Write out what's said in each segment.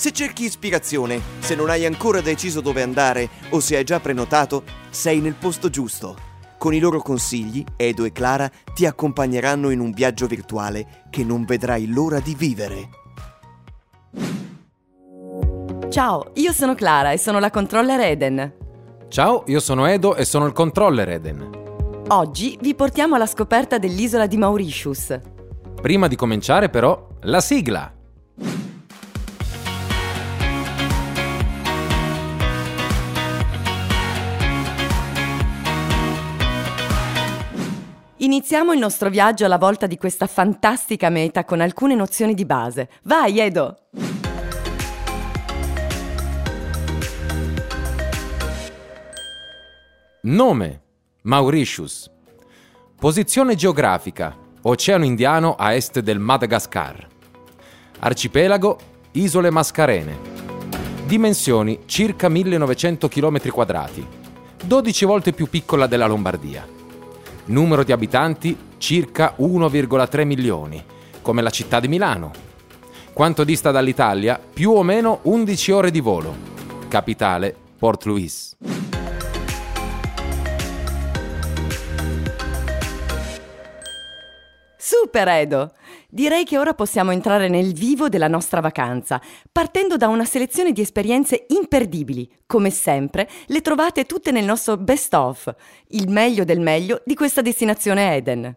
Se cerchi ispirazione, se non hai ancora deciso dove andare o se hai già prenotato, sei nel posto giusto. Con i loro consigli, Edo e Clara ti accompagneranno in un viaggio virtuale che non vedrai l'ora di vivere. Ciao, io sono Clara e sono la controller Eden. Ciao, io sono Edo e sono il controller Eden. Oggi vi portiamo alla scoperta dell'isola di Mauritius. Prima di cominciare però, la sigla! Iniziamo il nostro viaggio alla volta di questa fantastica meta con alcune nozioni di base. Vai, Edo! Nome: Mauritius. Posizione geografica: Oceano Indiano a est del Madagascar. Arcipelago: Isole Mascarene. Dimensioni: circa 1900 km2, 12 volte più piccola della Lombardia. Numero di abitanti circa 1,3 milioni, come la città di Milano. Quanto dista dall'Italia? Più o meno 11 ore di volo. Capitale Port Louis. Super Edo! Direi che ora possiamo entrare nel vivo della nostra vacanza, partendo da una selezione di esperienze imperdibili. Come sempre, le trovate tutte nel nostro best of, il meglio del meglio di questa destinazione Eden.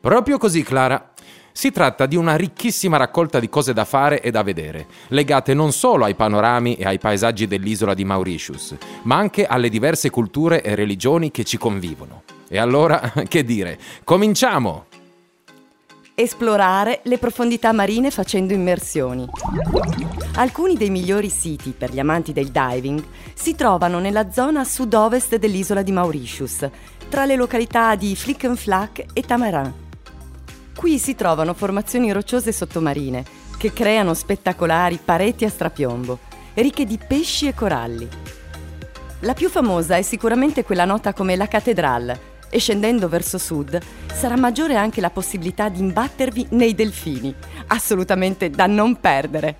Proprio così, Clara. Si tratta di una ricchissima raccolta di cose da fare e da vedere, legate non solo ai panorami e ai paesaggi dell'isola di Mauritius, ma anche alle diverse culture e religioni che ci convivono. E allora, che dire, cominciamo! Esplorare le profondità marine facendo immersioni. Alcuni dei migliori siti per gli amanti del diving si trovano nella zona sud-ovest dell'isola di Mauritius, tra le località di Flickenflack e Tamarin. Qui si trovano formazioni rocciose sottomarine che creano spettacolari pareti a strapiombo, ricche di pesci e coralli. La più famosa è sicuramente quella nota come la Cattedrale e scendendo verso sud sarà maggiore anche la possibilità di imbattervi nei delfini, assolutamente da non perdere.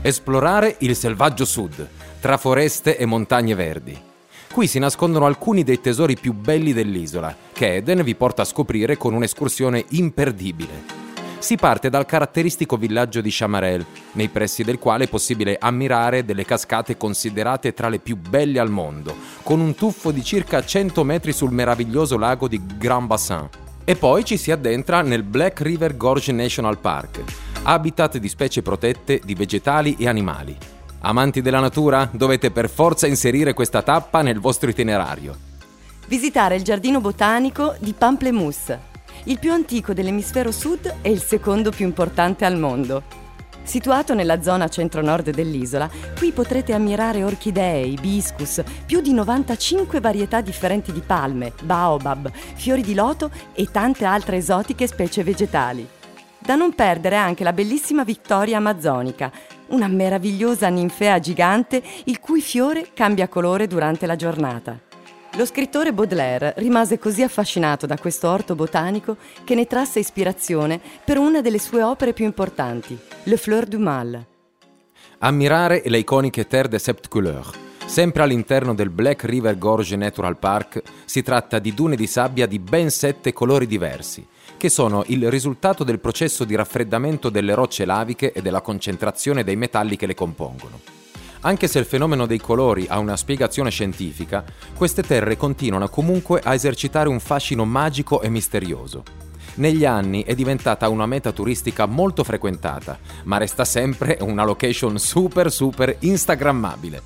Esplorare il selvaggio sud, tra foreste e montagne verdi. Qui si nascondono alcuni dei tesori più belli dell'isola, che Eden vi porta a scoprire con un'escursione imperdibile. Si parte dal caratteristico villaggio di Chamarel, nei pressi del quale è possibile ammirare delle cascate considerate tra le più belle al mondo, con un tuffo di circa 100 metri sul meraviglioso lago di Grand Bassin. E poi ci si addentra nel Black River Gorge National Park, habitat di specie protette di vegetali e animali. Amanti della natura, dovete per forza inserire questa tappa nel vostro itinerario. Visitare il giardino botanico di Pamplemousse, il più antico dell'emisfero sud e il secondo più importante al mondo. Situato nella zona centro-nord dell'isola, qui potrete ammirare orchidee, ibiscus, più di 95 varietà differenti di palme, baobab, fiori di loto e tante altre esotiche specie vegetali. Da non perdere anche la bellissima Vittoria amazzonica, una meravigliosa ninfea gigante il cui fiore cambia colore durante la giornata. Lo scrittore Baudelaire rimase così affascinato da questo orto botanico che ne trasse ispirazione per una delle sue opere più importanti, Le Fleur du Mal. Ammirare le iconiche Terre de Sept Couleurs. Sempre all'interno del Black River Gorge Natural Park si tratta di dune di sabbia di ben sette colori diversi, che sono il risultato del processo di raffreddamento delle rocce laviche e della concentrazione dei metalli che le compongono. Anche se il fenomeno dei colori ha una spiegazione scientifica, queste terre continuano comunque a esercitare un fascino magico e misterioso. Negli anni è diventata una meta turistica molto frequentata, ma resta sempre una location super super instagrammabile.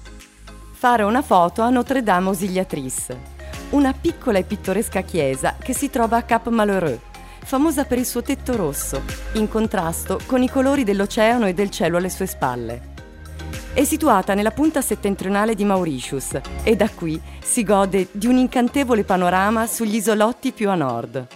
Fare una foto a Notre Dame Auxiliatrice una piccola e pittoresca chiesa che si trova a Cap Malheureux, famosa per il suo tetto rosso, in contrasto con i colori dell'oceano e del cielo alle sue spalle. È situata nella punta settentrionale di Mauritius e da qui si gode di un incantevole panorama sugli isolotti più a nord.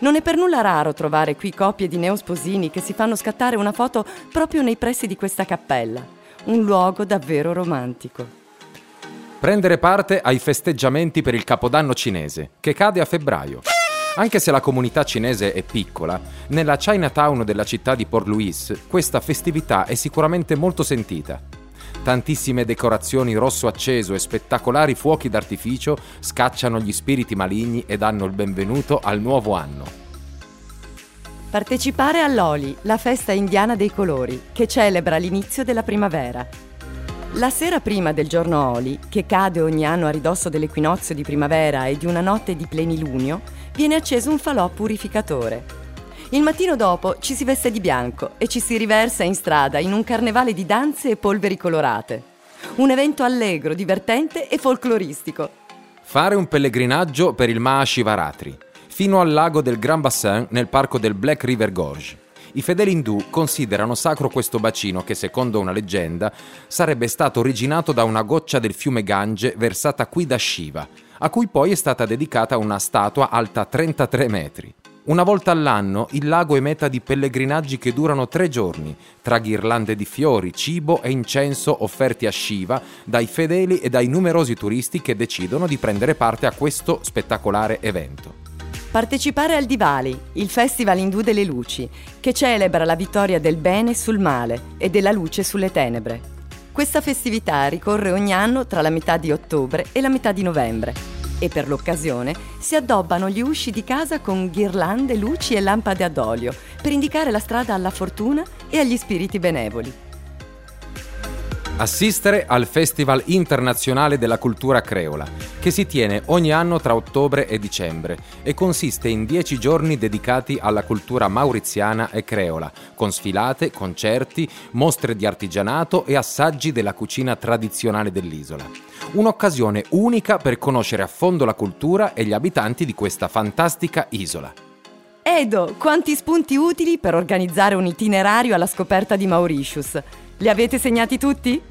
Non è per nulla raro trovare qui coppie di neosposini che si fanno scattare una foto proprio nei pressi di questa cappella, un luogo davvero romantico. Prendere parte ai festeggiamenti per il Capodanno cinese, che cade a febbraio. Anche se la comunità cinese è piccola, nella Chinatown della città di Port Louis questa festività è sicuramente molto sentita. Tantissime decorazioni rosso acceso e spettacolari fuochi d'artificio scacciano gli spiriti maligni e danno il benvenuto al nuovo anno. Partecipare all'Oli, la festa indiana dei colori, che celebra l'inizio della primavera. La sera prima del giorno Oli, che cade ogni anno a ridosso dell'equinozio di primavera e di una notte di plenilunio, viene acceso un falò purificatore. Il mattino dopo ci si veste di bianco e ci si riversa in strada in un carnevale di danze e polveri colorate. Un evento allegro, divertente e folcloristico. Fare un pellegrinaggio per il Mahashivaratri, fino al lago del Grand Bassin nel parco del Black River Gorge. I fedeli indù considerano sacro questo bacino che, secondo una leggenda, sarebbe stato originato da una goccia del fiume Gange versata qui da Shiva, a cui poi è stata dedicata una statua alta 33 metri. Una volta all'anno il lago è meta di pellegrinaggi che durano tre giorni, tra ghirlande di fiori, cibo e incenso offerti a Shiva dai fedeli e dai numerosi turisti che decidono di prendere parte a questo spettacolare evento. Partecipare al Diwali, il festival indù delle luci, che celebra la vittoria del bene sul male e della luce sulle tenebre. Questa festività ricorre ogni anno tra la metà di ottobre e la metà di novembre e per l'occasione si addobbano gli usci di casa con ghirlande, luci e lampade ad olio per indicare la strada alla fortuna e agli spiriti benevoli. Assistere al Festival internazionale della cultura creola, che si tiene ogni anno tra ottobre e dicembre e consiste in dieci giorni dedicati alla cultura mauriziana e creola, con sfilate, concerti, mostre di artigianato e assaggi della cucina tradizionale dell'isola. Un'occasione unica per conoscere a fondo la cultura e gli abitanti di questa fantastica isola. Edo, quanti spunti utili per organizzare un itinerario alla scoperta di Mauritius. Li avete segnati tutti?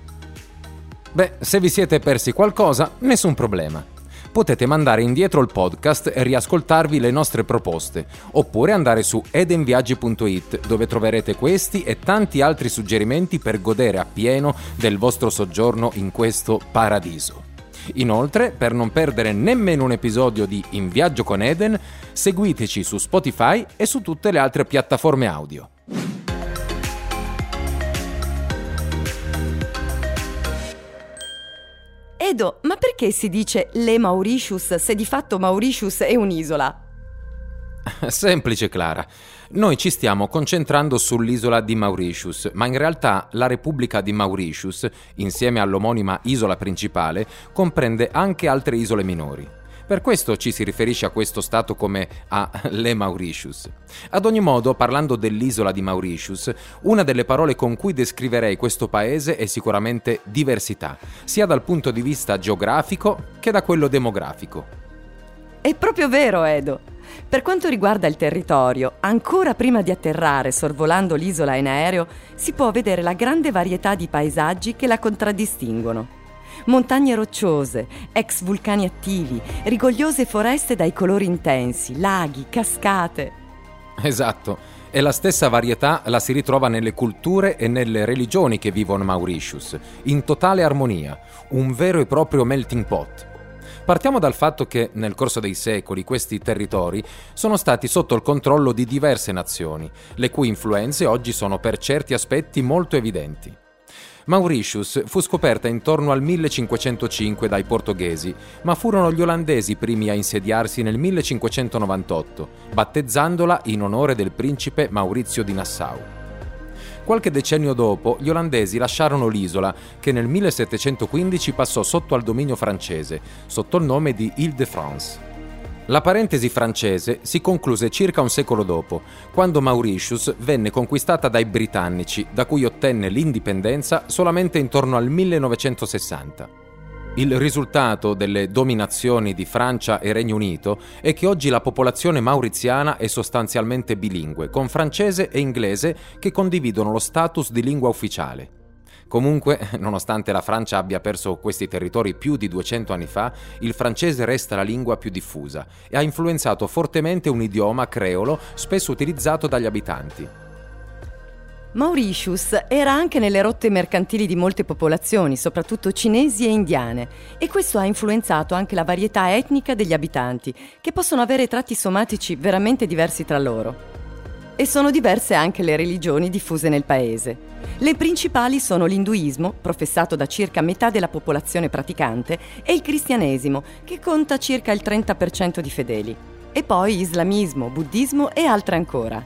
Beh, se vi siete persi qualcosa, nessun problema. Potete mandare indietro il podcast e riascoltarvi le nostre proposte, oppure andare su edenviaggi.it dove troverete questi e tanti altri suggerimenti per godere appieno del vostro soggiorno in questo paradiso. Inoltre, per non perdere nemmeno un episodio di In Viaggio con Eden, seguiteci su Spotify e su tutte le altre piattaforme audio. Edo, ma perché si dice le Mauritius se di fatto Mauritius è un'isola? Semplice Clara. Noi ci stiamo concentrando sull'isola di Mauritius, ma in realtà la Repubblica di Mauritius, insieme all'omonima isola principale, comprende anche altre isole minori. Per questo ci si riferisce a questo stato come a Le Mauritius. Ad ogni modo, parlando dell'isola di Mauritius, una delle parole con cui descriverei questo paese è sicuramente diversità, sia dal punto di vista geografico che da quello demografico. È proprio vero, Edo. Per quanto riguarda il territorio, ancora prima di atterrare sorvolando l'isola in aereo, si può vedere la grande varietà di paesaggi che la contraddistinguono montagne rocciose, ex vulcani attivi, rigogliose foreste dai colori intensi, laghi, cascate. Esatto. E la stessa varietà la si ritrova nelle culture e nelle religioni che vivono Mauritius, in totale armonia, un vero e proprio melting pot. Partiamo dal fatto che nel corso dei secoli questi territori sono stati sotto il controllo di diverse nazioni, le cui influenze oggi sono per certi aspetti molto evidenti. Mauritius fu scoperta intorno al 1505 dai portoghesi, ma furono gli olandesi i primi a insediarsi nel 1598, battezzandola in onore del principe Maurizio di Nassau. Qualche decennio dopo, gli olandesi lasciarono l'isola, che nel 1715 passò sotto al dominio francese, sotto il nome di Ile-de-France. La parentesi francese si concluse circa un secolo dopo, quando Mauritius venne conquistata dai britannici, da cui ottenne l'indipendenza solamente intorno al 1960. Il risultato delle dominazioni di Francia e Regno Unito è che oggi la popolazione mauriziana è sostanzialmente bilingue, con francese e inglese che condividono lo status di lingua ufficiale. Comunque, nonostante la Francia abbia perso questi territori più di 200 anni fa, il francese resta la lingua più diffusa e ha influenzato fortemente un idioma creolo spesso utilizzato dagli abitanti. Mauritius era anche nelle rotte mercantili di molte popolazioni, soprattutto cinesi e indiane, e questo ha influenzato anche la varietà etnica degli abitanti, che possono avere tratti somatici veramente diversi tra loro. E sono diverse anche le religioni diffuse nel paese. Le principali sono l'induismo, professato da circa metà della popolazione praticante, e il cristianesimo, che conta circa il 30% di fedeli. E poi islamismo, buddismo e altre ancora.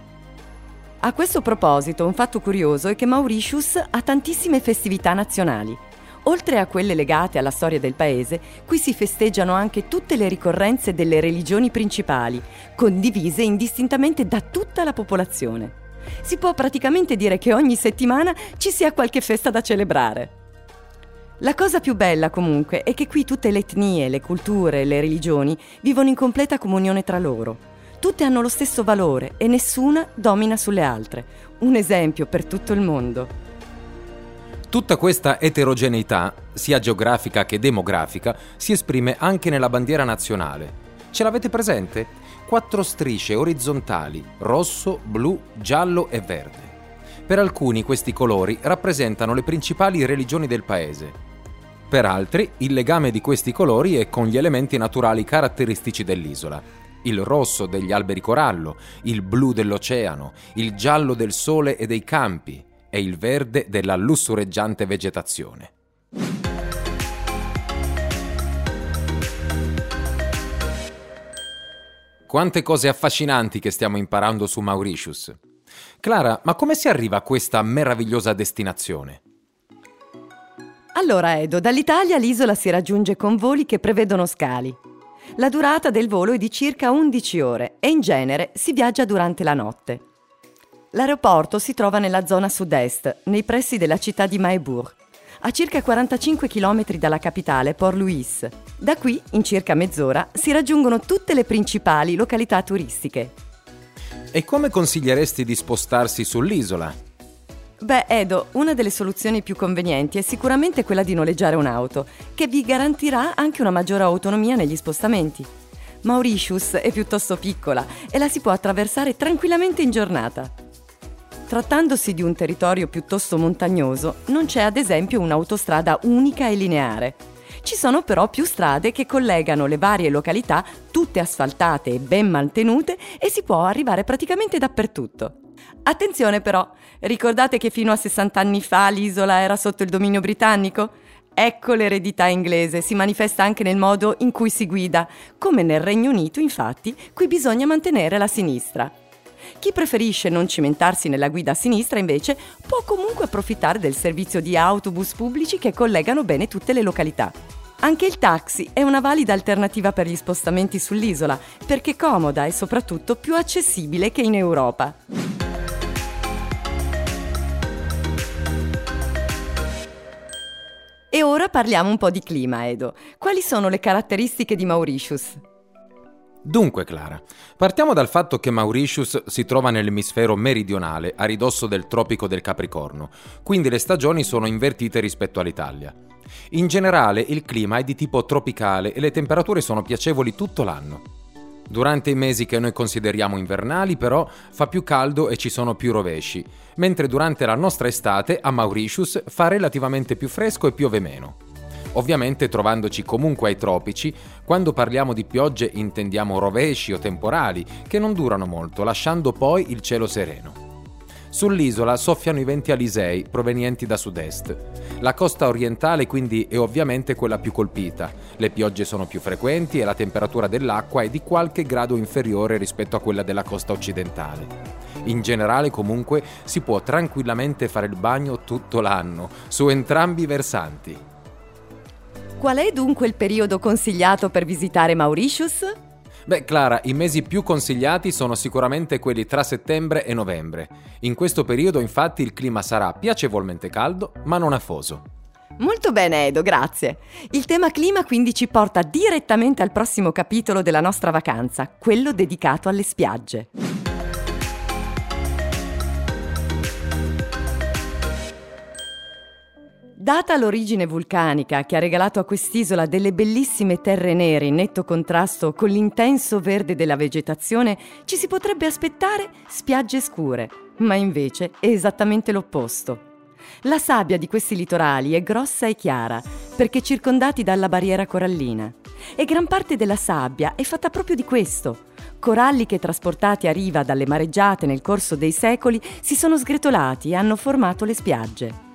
A questo proposito, un fatto curioso è che Mauritius ha tantissime festività nazionali. Oltre a quelle legate alla storia del paese, qui si festeggiano anche tutte le ricorrenze delle religioni principali, condivise indistintamente da tutta la popolazione. Si può praticamente dire che ogni settimana ci sia qualche festa da celebrare. La cosa più bella comunque è che qui tutte le etnie, le culture e le religioni vivono in completa comunione tra loro. Tutte hanno lo stesso valore e nessuna domina sulle altre. Un esempio per tutto il mondo. Tutta questa eterogeneità, sia geografica che demografica, si esprime anche nella bandiera nazionale. Ce l'avete presente? Quattro strisce orizzontali, rosso, blu, giallo e verde. Per alcuni questi colori rappresentano le principali religioni del paese. Per altri il legame di questi colori è con gli elementi naturali caratteristici dell'isola, il rosso degli alberi corallo, il blu dell'oceano, il giallo del sole e dei campi e il verde della lussureggiante vegetazione. Quante cose affascinanti che stiamo imparando su Mauritius. Clara, ma come si arriva a questa meravigliosa destinazione? Allora, Edo, dall'Italia l'isola si raggiunge con voli che prevedono scali. La durata del volo è di circa 11 ore e in genere si viaggia durante la notte. L'aeroporto si trova nella zona sud-est, nei pressi della città di Maebourg, a circa 45 km dalla capitale Port Louis. Da qui, in circa mezz'ora, si raggiungono tutte le principali località turistiche. E come consiglieresti di spostarsi sull'isola? Beh, Edo, una delle soluzioni più convenienti è sicuramente quella di noleggiare un'auto, che vi garantirà anche una maggiore autonomia negli spostamenti. Mauritius è piuttosto piccola e la si può attraversare tranquillamente in giornata. Trattandosi di un territorio piuttosto montagnoso, non c'è ad esempio un'autostrada unica e lineare. Ci sono però più strade che collegano le varie località, tutte asfaltate e ben mantenute, e si può arrivare praticamente dappertutto. Attenzione però, ricordate che fino a 60 anni fa l'isola era sotto il dominio britannico? Ecco l'eredità inglese, si manifesta anche nel modo in cui si guida. Come nel Regno Unito, infatti, qui bisogna mantenere la sinistra. Chi preferisce non cimentarsi nella guida a sinistra, invece, può comunque approfittare del servizio di autobus pubblici che collegano bene tutte le località. Anche il taxi è una valida alternativa per gli spostamenti sull'isola, perché comoda e soprattutto più accessibile che in Europa. E ora parliamo un po' di clima, Edo. Quali sono le caratteristiche di Mauritius? Dunque, Clara, partiamo dal fatto che Mauritius si trova nell'emisfero meridionale, a ridosso del tropico del Capricorno, quindi le stagioni sono invertite rispetto all'Italia. In generale il clima è di tipo tropicale e le temperature sono piacevoli tutto l'anno. Durante i mesi che noi consideriamo invernali, però, fa più caldo e ci sono più rovesci, mentre durante la nostra estate a Mauritius fa relativamente più fresco e piove meno. Ovviamente trovandoci comunque ai tropici, quando parliamo di piogge intendiamo rovesci o temporali che non durano molto, lasciando poi il cielo sereno. Sull'isola soffiano i venti alisei provenienti da sud-est. La costa orientale quindi è ovviamente quella più colpita. Le piogge sono più frequenti e la temperatura dell'acqua è di qualche grado inferiore rispetto a quella della costa occidentale. In generale comunque si può tranquillamente fare il bagno tutto l'anno, su entrambi i versanti. Qual è dunque il periodo consigliato per visitare Mauritius? Beh, Clara, i mesi più consigliati sono sicuramente quelli tra settembre e novembre. In questo periodo infatti il clima sarà piacevolmente caldo, ma non afoso. Molto bene Edo, grazie. Il tema clima quindi ci porta direttamente al prossimo capitolo della nostra vacanza, quello dedicato alle spiagge. Data l'origine vulcanica che ha regalato a quest'isola delle bellissime terre nere in netto contrasto con l'intenso verde della vegetazione, ci si potrebbe aspettare spiagge scure, ma invece è esattamente l'opposto. La sabbia di questi litorali è grossa e chiara perché circondati dalla barriera corallina e gran parte della sabbia è fatta proprio di questo. Coralli che trasportati a riva dalle mareggiate nel corso dei secoli si sono sgretolati e hanno formato le spiagge.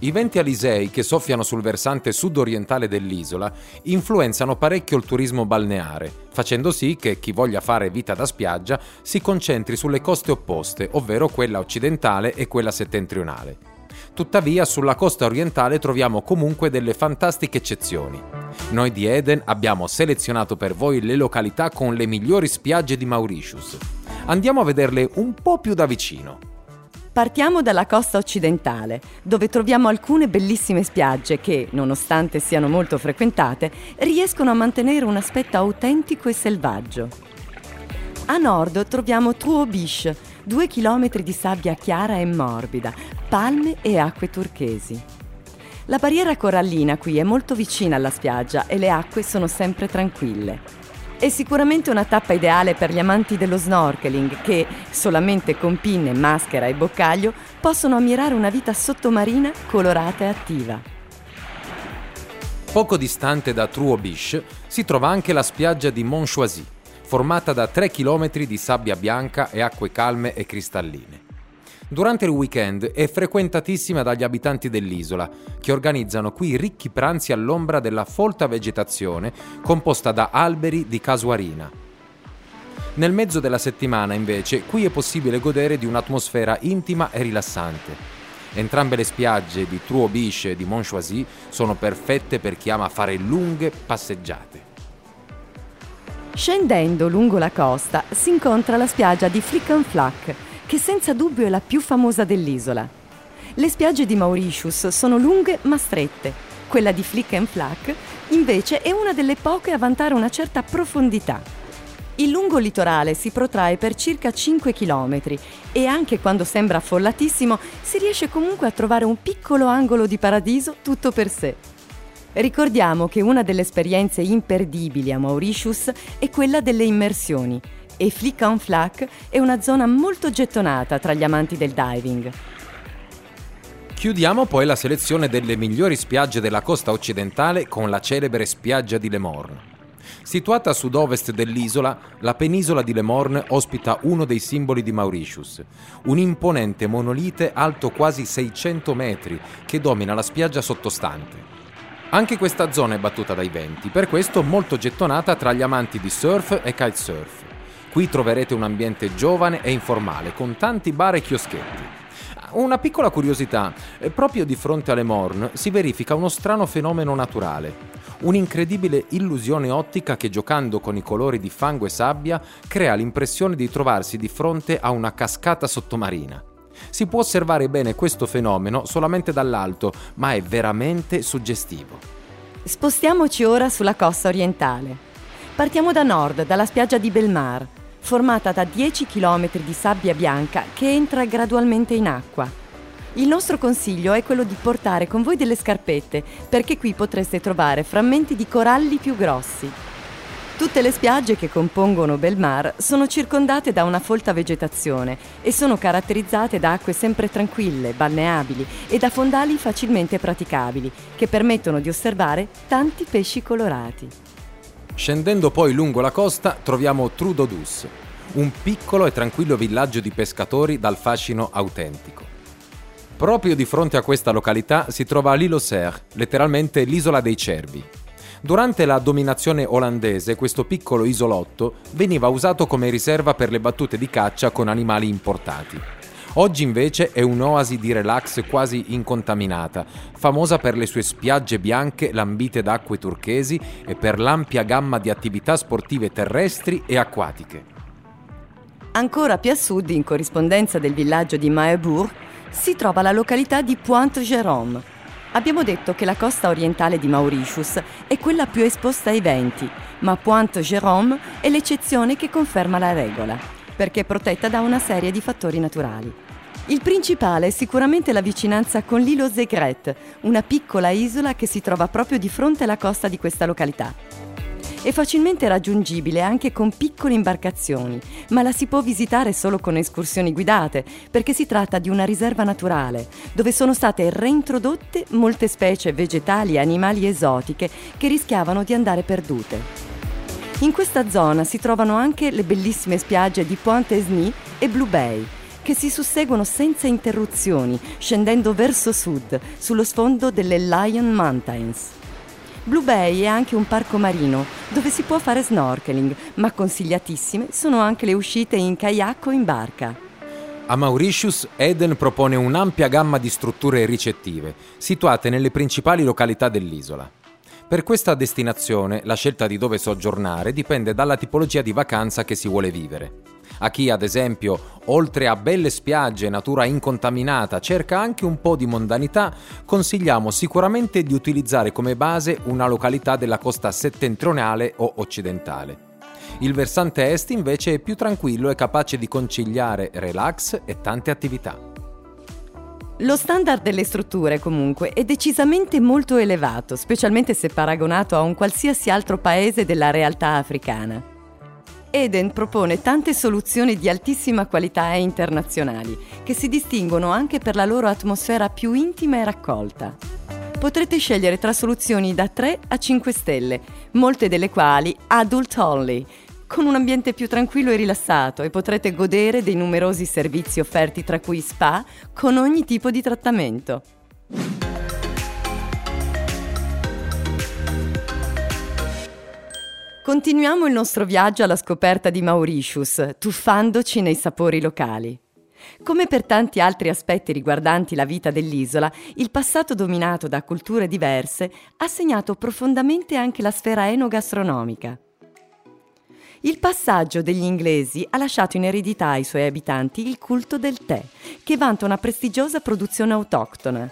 I venti alisei che soffiano sul versante sud-orientale dell'isola influenzano parecchio il turismo balneare, facendo sì che chi voglia fare vita da spiaggia si concentri sulle coste opposte, ovvero quella occidentale e quella settentrionale. Tuttavia sulla costa orientale troviamo comunque delle fantastiche eccezioni. Noi di Eden abbiamo selezionato per voi le località con le migliori spiagge di Mauritius. Andiamo a vederle un po' più da vicino. Partiamo dalla costa occidentale, dove troviamo alcune bellissime spiagge che, nonostante siano molto frequentate, riescono a mantenere un aspetto autentico e selvaggio. A nord troviamo Truobish, due chilometri di sabbia chiara e morbida, palme e acque turchesi. La barriera corallina qui è molto vicina alla spiaggia e le acque sono sempre tranquille. È sicuramente una tappa ideale per gli amanti dello snorkeling che, solamente con pinne, maschera e boccaglio, possono ammirare una vita sottomarina colorata e attiva. Poco distante da Truobish si trova anche la spiaggia di Montchoisy, formata da 3 km di sabbia bianca e acque calme e cristalline. Durante il weekend è frequentatissima dagli abitanti dell'isola, che organizzano qui ricchi pranzi all'ombra della folta vegetazione composta da alberi di casuarina. Nel mezzo della settimana, invece, qui è possibile godere di un'atmosfera intima e rilassante. Entrambe le spiagge di Truobiche e di Montchoisy sono perfette per chi ama fare lunghe passeggiate. Scendendo lungo la costa si incontra la spiaggia di Flick and Flack, che senza dubbio è la più famosa dell'isola. Le spiagge di Mauritius sono lunghe ma strette. Quella di Flick and Flack invece è una delle poche a vantare una certa profondità. Il lungo litorale si protrae per circa 5 km e anche quando sembra affollatissimo si riesce comunque a trovare un piccolo angolo di paradiso tutto per sé. Ricordiamo che una delle esperienze imperdibili a Mauritius è quella delle immersioni e Flick on Flack è una zona molto gettonata tra gli amanti del diving. Chiudiamo poi la selezione delle migliori spiagge della costa occidentale con la celebre spiaggia di Le Morne. Situata a sud-ovest dell'isola, la penisola di Le Morne ospita uno dei simboli di Mauritius, un imponente monolite alto quasi 600 metri che domina la spiaggia sottostante. Anche questa zona è battuta dai venti, per questo molto gettonata tra gli amanti di surf e kitesurf. Qui troverete un ambiente giovane e informale, con tanti bar e chioschetti. Una piccola curiosità, eh, proprio di fronte alle Morn si verifica uno strano fenomeno naturale, un'incredibile illusione ottica che giocando con i colori di fango e sabbia crea l'impressione di trovarsi di fronte a una cascata sottomarina. Si può osservare bene questo fenomeno solamente dall'alto, ma è veramente suggestivo. Spostiamoci ora sulla costa orientale. Partiamo da nord, dalla spiaggia di Belmar, formata da 10 km di sabbia bianca che entra gradualmente in acqua. Il nostro consiglio è quello di portare con voi delle scarpette, perché qui potreste trovare frammenti di coralli più grossi. Tutte le spiagge che compongono Belmar sono circondate da una folta vegetazione e sono caratterizzate da acque sempre tranquille, balneabili e da fondali facilmente praticabili, che permettono di osservare tanti pesci colorati. Scendendo poi lungo la costa troviamo Trudodus, un piccolo e tranquillo villaggio di pescatori dal fascino autentico. Proprio di fronte a questa località si trova l'Île Serre, letteralmente l'isola dei cervi. Durante la dominazione olandese questo piccolo isolotto veniva usato come riserva per le battute di caccia con animali importati. Oggi invece è un'oasi di relax quasi incontaminata, famosa per le sue spiagge bianche lambite da acque turchesi e per l'ampia gamma di attività sportive terrestri e acquatiche. Ancora più a sud, in corrispondenza del villaggio di Maebourg, si trova la località di Pointe-Jérôme. Abbiamo detto che la costa orientale di Mauritius è quella più esposta ai venti, ma Pointe Jérôme è l'eccezione che conferma la regola, perché è protetta da una serie di fattori naturali. Il principale è sicuramente la vicinanza con l'Île Zegret, una piccola isola che si trova proprio di fronte alla costa di questa località. È facilmente raggiungibile anche con piccole imbarcazioni, ma la si può visitare solo con escursioni guidate, perché si tratta di una riserva naturale, dove sono state reintrodotte molte specie vegetali e animali esotiche che rischiavano di andare perdute. In questa zona si trovano anche le bellissime spiagge di Pointe Esny e Blue Bay, che si susseguono senza interruzioni, scendendo verso sud, sullo sfondo delle Lion Mountains. Blue Bay è anche un parco marino dove si può fare snorkeling, ma consigliatissime sono anche le uscite in kayak o in barca. A Mauritius, Eden propone un'ampia gamma di strutture ricettive, situate nelle principali località dell'isola. Per questa destinazione la scelta di dove soggiornare dipende dalla tipologia di vacanza che si vuole vivere. A chi, ad esempio, oltre a belle spiagge e natura incontaminata, cerca anche un po' di mondanità, consigliamo sicuramente di utilizzare come base una località della costa settentrionale o occidentale. Il versante est invece è più tranquillo e capace di conciliare relax e tante attività. Lo standard delle strutture comunque è decisamente molto elevato, specialmente se paragonato a un qualsiasi altro paese della realtà africana. Eden propone tante soluzioni di altissima qualità e internazionali, che si distinguono anche per la loro atmosfera più intima e raccolta. Potrete scegliere tra soluzioni da 3 a 5 stelle, molte delle quali adult only, con un ambiente più tranquillo e rilassato e potrete godere dei numerosi servizi offerti tra cui spa con ogni tipo di trattamento. Continuiamo il nostro viaggio alla scoperta di Mauritius, tuffandoci nei sapori locali. Come per tanti altri aspetti riguardanti la vita dell'isola, il passato dominato da culture diverse ha segnato profondamente anche la sfera enogastronomica. Il passaggio degli inglesi ha lasciato in eredità ai suoi abitanti il culto del tè, che vanta una prestigiosa produzione autoctona.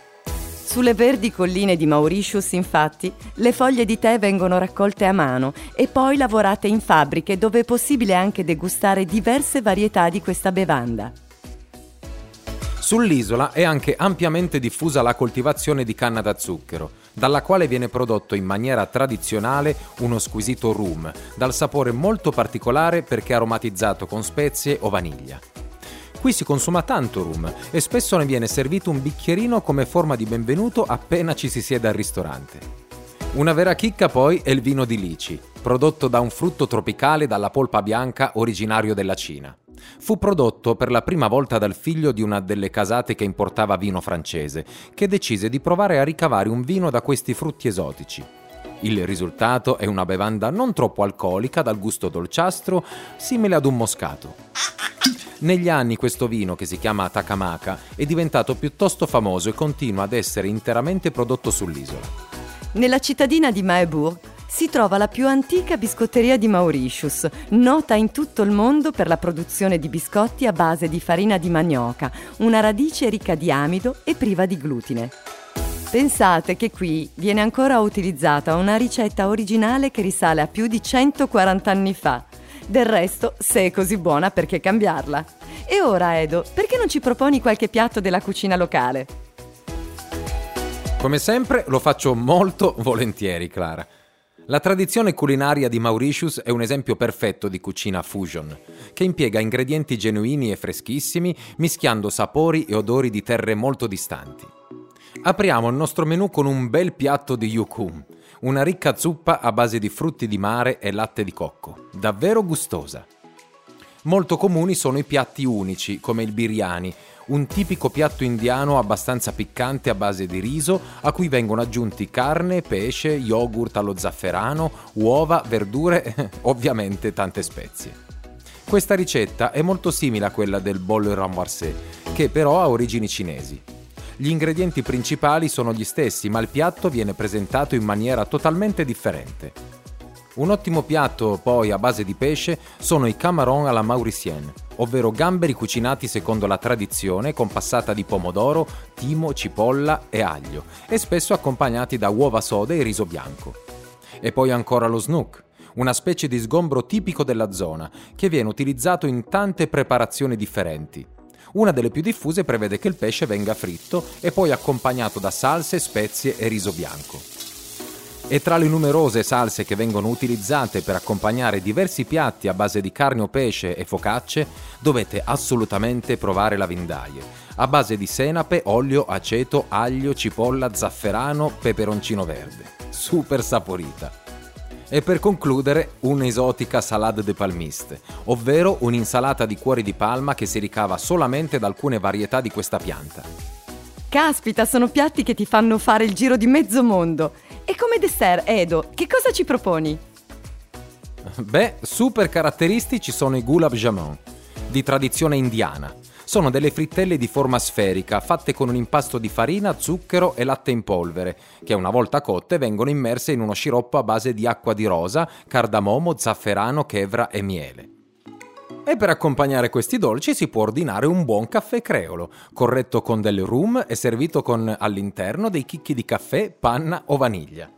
Sulle verdi colline di Mauritius, infatti, le foglie di tè vengono raccolte a mano e poi lavorate in fabbriche dove è possibile anche degustare diverse varietà di questa bevanda. Sull'isola è anche ampiamente diffusa la coltivazione di canna da zucchero, dalla quale viene prodotto in maniera tradizionale uno squisito rum, dal sapore molto particolare perché aromatizzato con spezie o vaniglia. Qui si consuma tanto rum e spesso ne viene servito un bicchierino come forma di benvenuto appena ci si siede al ristorante. Una vera chicca poi è il vino di lici, prodotto da un frutto tropicale dalla polpa bianca originario della Cina. Fu prodotto per la prima volta dal figlio di una delle casate che importava vino francese, che decise di provare a ricavare un vino da questi frutti esotici. Il risultato è una bevanda non troppo alcolica, dal gusto dolciastro, simile ad un moscato. Negli anni questo vino, che si chiama Takamaka, è diventato piuttosto famoso e continua ad essere interamente prodotto sull'isola. Nella cittadina di Maeburg si trova la più antica biscotteria di Mauritius, nota in tutto il mondo per la produzione di biscotti a base di farina di manioca, una radice ricca di amido e priva di glutine. Pensate che qui viene ancora utilizzata una ricetta originale che risale a più di 140 anni fa. Del resto, se è così buona, perché cambiarla? E ora, Edo, perché non ci proponi qualche piatto della cucina locale? Come sempre lo faccio molto volentieri, Clara. La tradizione culinaria di Mauritius è un esempio perfetto di cucina fusion, che impiega ingredienti genuini e freschissimi, mischiando sapori e odori di terre molto distanti. Apriamo il nostro menù con un bel piatto di yukum, una ricca zuppa a base di frutti di mare e latte di cocco, davvero gustosa. Molto comuni sono i piatti unici, come il biryani, un tipico piatto indiano abbastanza piccante a base di riso, a cui vengono aggiunti carne, pesce, yogurt allo zafferano, uova, verdure, ovviamente tante spezie. Questa ricetta è molto simile a quella del bol renversé, che però ha origini cinesi. Gli ingredienti principali sono gli stessi, ma il piatto viene presentato in maniera totalmente differente. Un ottimo piatto poi a base di pesce sono i camaron alla mauricienne, ovvero gamberi cucinati secondo la tradizione con passata di pomodoro, timo, cipolla e aglio e spesso accompagnati da uova sode e riso bianco. E poi ancora lo snook, una specie di sgombro tipico della zona che viene utilizzato in tante preparazioni differenti. Una delle più diffuse prevede che il pesce venga fritto e poi accompagnato da salse, spezie e riso bianco. E tra le numerose salse che vengono utilizzate per accompagnare diversi piatti a base di carne o pesce e focacce, dovete assolutamente provare la vindaie, a base di senape, olio, aceto, aglio, cipolla, zafferano, peperoncino verde. Super saporita. E per concludere, un'esotica salade de palmiste, ovvero un'insalata di cuori di palma che si ricava solamente da alcune varietà di questa pianta. Caspita, sono piatti che ti fanno fare il giro di mezzo mondo. E come dessert, Edo, che cosa ci proponi? Beh, super caratteristici sono i gulab jamun, di tradizione indiana. Sono delle frittelle di forma sferica, fatte con un impasto di farina, zucchero e latte in polvere, che una volta cotte vengono immerse in uno sciroppo a base di acqua di rosa, cardamomo, zafferano, chevra e miele. E per accompagnare questi dolci si può ordinare un buon caffè creolo, corretto con del rum e servito con all'interno dei chicchi di caffè, panna o vaniglia.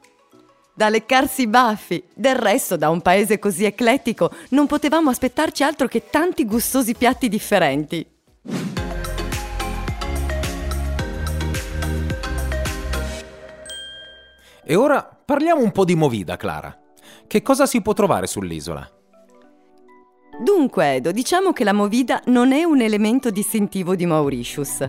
Da leccarsi i baffi. Del resto, da un paese così eclettico, non potevamo aspettarci altro che tanti gustosi piatti differenti. E ora parliamo un po' di Movida, Clara. Che cosa si può trovare sull'isola? Dunque, Edo, diciamo che la movida non è un elemento distintivo di Mauritius.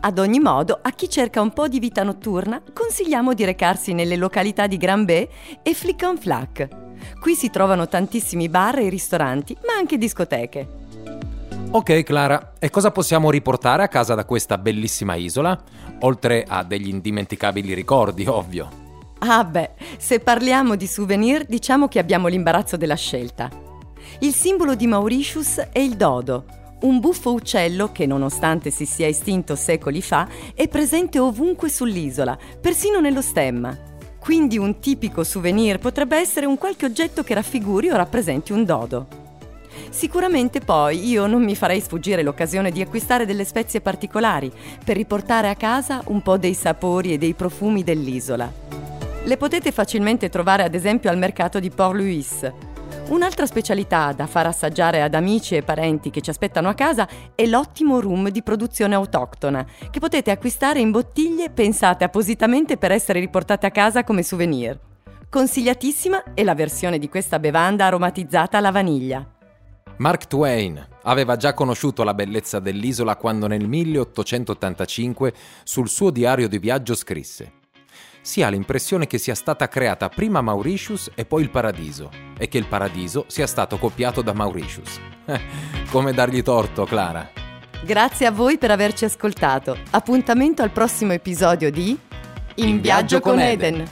Ad ogni modo, a chi cerca un po' di vita notturna, consigliamo di recarsi nelle località di Granbé e Flick on Flack. Qui si trovano tantissimi bar e ristoranti, ma anche discoteche. Ok Clara, e cosa possiamo riportare a casa da questa bellissima isola? Oltre a degli indimenticabili ricordi, ovvio. Ah beh, se parliamo di souvenir, diciamo che abbiamo l'imbarazzo della scelta. Il simbolo di Mauritius è il dodo, un buffo uccello che, nonostante si sia estinto secoli fa, è presente ovunque sull'isola, persino nello stemma. Quindi un tipico souvenir potrebbe essere un qualche oggetto che raffiguri o rappresenti un dodo. Sicuramente poi io non mi farei sfuggire l'occasione di acquistare delle spezie particolari per riportare a casa un po' dei sapori e dei profumi dell'isola. Le potete facilmente trovare ad esempio al mercato di Port-Louis, Un'altra specialità da far assaggiare ad amici e parenti che ci aspettano a casa è l'ottimo rum di produzione autoctona, che potete acquistare in bottiglie pensate appositamente per essere riportate a casa come souvenir. Consigliatissima è la versione di questa bevanda aromatizzata alla vaniglia. Mark Twain aveva già conosciuto la bellezza dell'isola quando nel 1885 sul suo diario di viaggio scrisse si ha l'impressione che sia stata creata prima Mauritius e poi il paradiso, e che il paradiso sia stato copiato da Mauritius. Come dargli torto, Clara? Grazie a voi per averci ascoltato. Appuntamento al prossimo episodio di In, viaggio con Eden. Eden.